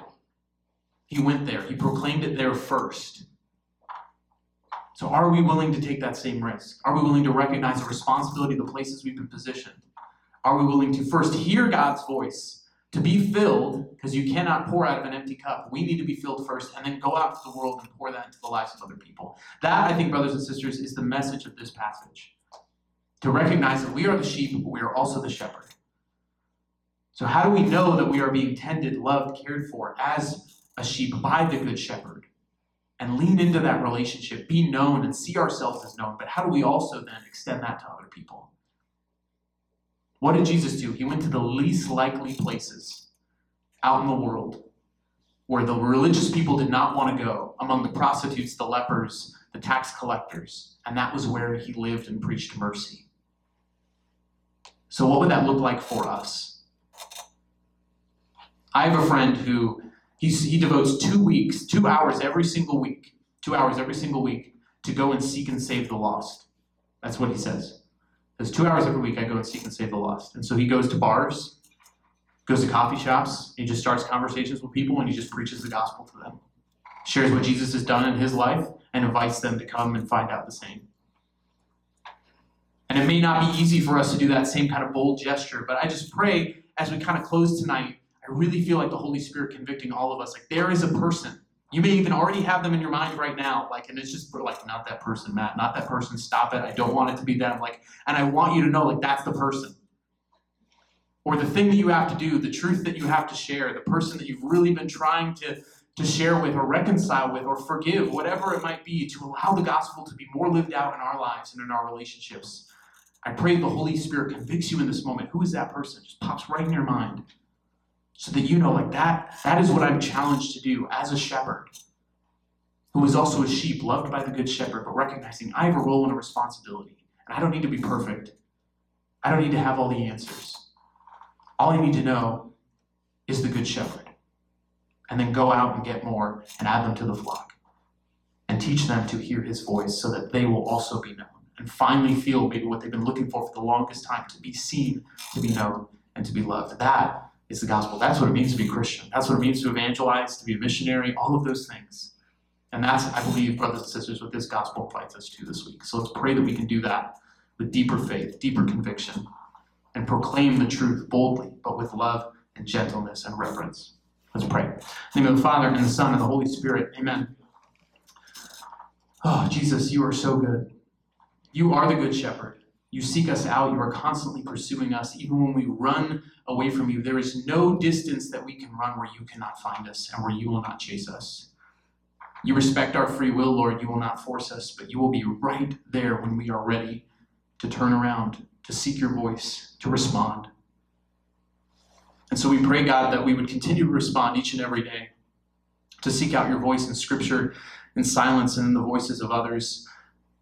A: He went there, he proclaimed it there first. So, are we willing to take that same risk? Are we willing to recognize the responsibility of the places we've been positioned? Are we willing to first hear God's voice to be filled, because you cannot pour out of an empty cup. We need to be filled first and then go out to the world and pour that into the lives of other people. That, I think, brothers and sisters, is the message of this passage. To recognize that we are the sheep, but we are also the shepherd. So, how do we know that we are being tended, loved, cared for as a sheep by the good shepherd? And lean into that relationship, be known, and see ourselves as known. But how do we also then extend that to other people? What did Jesus do? He went to the least likely places out in the world where the religious people did not want to go, among the prostitutes, the lepers, the tax collectors. And that was where he lived and preached mercy. So, what would that look like for us? I have a friend who he devotes two weeks, two hours every single week, two hours every single week to go and seek and save the lost. That's what he says. There's two hours every week I go and seek and save the lost. And so he goes to bars, goes to coffee shops, he just starts conversations with people and he just preaches the gospel to them. Shares what Jesus has done in his life and invites them to come and find out the same. And it may not be easy for us to do that same kind of bold gesture, but I just pray as we kind of close tonight, I really feel like the Holy Spirit convicting all of us. Like there is a person you may even already have them in your mind right now, like, and it's just like, not that person, Matt, not that person, stop it. I don't want it to be them. Like, and I want you to know, like, that's the person. Or the thing that you have to do, the truth that you have to share, the person that you've really been trying to, to share with or reconcile with or forgive, whatever it might be, to allow the gospel to be more lived out in our lives and in our relationships. I pray the Holy Spirit convicts you in this moment. Who is that person? Just pops right in your mind so that you know like that that is what i'm challenged to do as a shepherd who is also a sheep loved by the good shepherd but recognizing i have a role and a responsibility and i don't need to be perfect. I don't need to have all the answers. All i need to know is the good shepherd and then go out and get more and add them to the flock and teach them to hear his voice so that they will also be known and finally feel maybe what they've been looking for for the longest time to be seen to be known and to be loved. That is the gospel. That's what it means to be Christian. That's what it means to evangelize, to be a missionary, all of those things. And that's, I believe, brothers and sisters, what this gospel invites us to this week. So let's pray that we can do that with deeper faith, deeper conviction, and proclaim the truth boldly, but with love and gentleness and reverence. Let's pray. In the name of the Father, and the Son, and the Holy Spirit. Amen. Oh, Jesus, you are so good. You are the good shepherd. You seek us out. You are constantly pursuing us. Even when we run away from you, there is no distance that we can run where you cannot find us and where you will not chase us. You respect our free will, Lord. You will not force us, but you will be right there when we are ready to turn around, to seek your voice, to respond. And so we pray, God, that we would continue to respond each and every day, to seek out your voice in Scripture, in silence, and in the voices of others,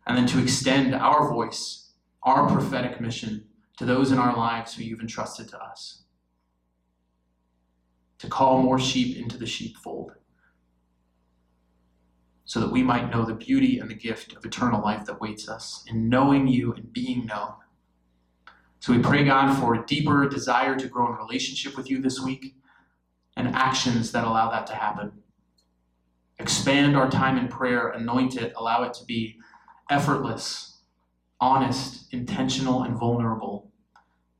A: and then to extend our voice, our prophetic mission to those in our lives who you've entrusted to us. To call more sheep into the sheepfold so that we might know the beauty and the gift of eternal life that waits us in knowing you and being known. So we pray, God, for a deeper desire to grow in relationship with you this week and actions that allow that to happen. Expand our time in prayer, anoint it, allow it to be effortless, honest, intentional, and vulnerable,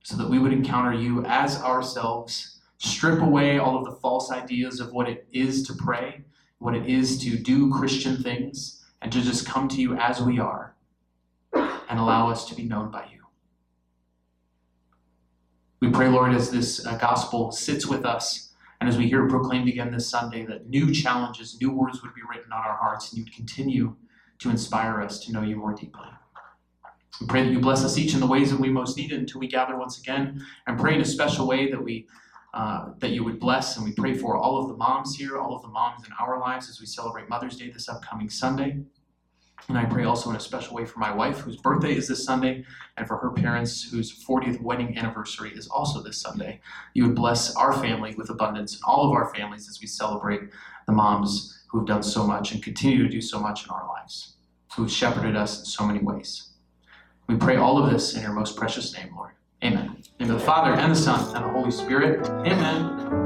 A: so that we would encounter you as ourselves, strip away all of the false ideas of what it is to pray what it is to do Christian things and to just come to you as we are and allow us to be known by you. We pray, Lord, as this uh, gospel sits with us and as we hear it proclaimed again this Sunday, that new challenges, new words would be written on our hearts and you'd continue to inspire us to know you more deeply. We pray that you bless us each in the ways that we most need it until we gather once again, and pray in a special way that we uh, that you would bless. And we pray for all of the moms here, all of the moms in our lives as we celebrate Mother's Day this upcoming Sunday. And I pray also in a special way for my wife, whose birthday is this Sunday, and for her parents, whose 40th wedding anniversary is also this Sunday. You would bless our family with abundance, and all of our families as we celebrate the moms who have done so much and continue to do so much in our lives, who have shepherded us in so many ways. We pray all of this in your most precious name, Lord. Amen. In the Father, and the Son, and the Holy Spirit. Amen.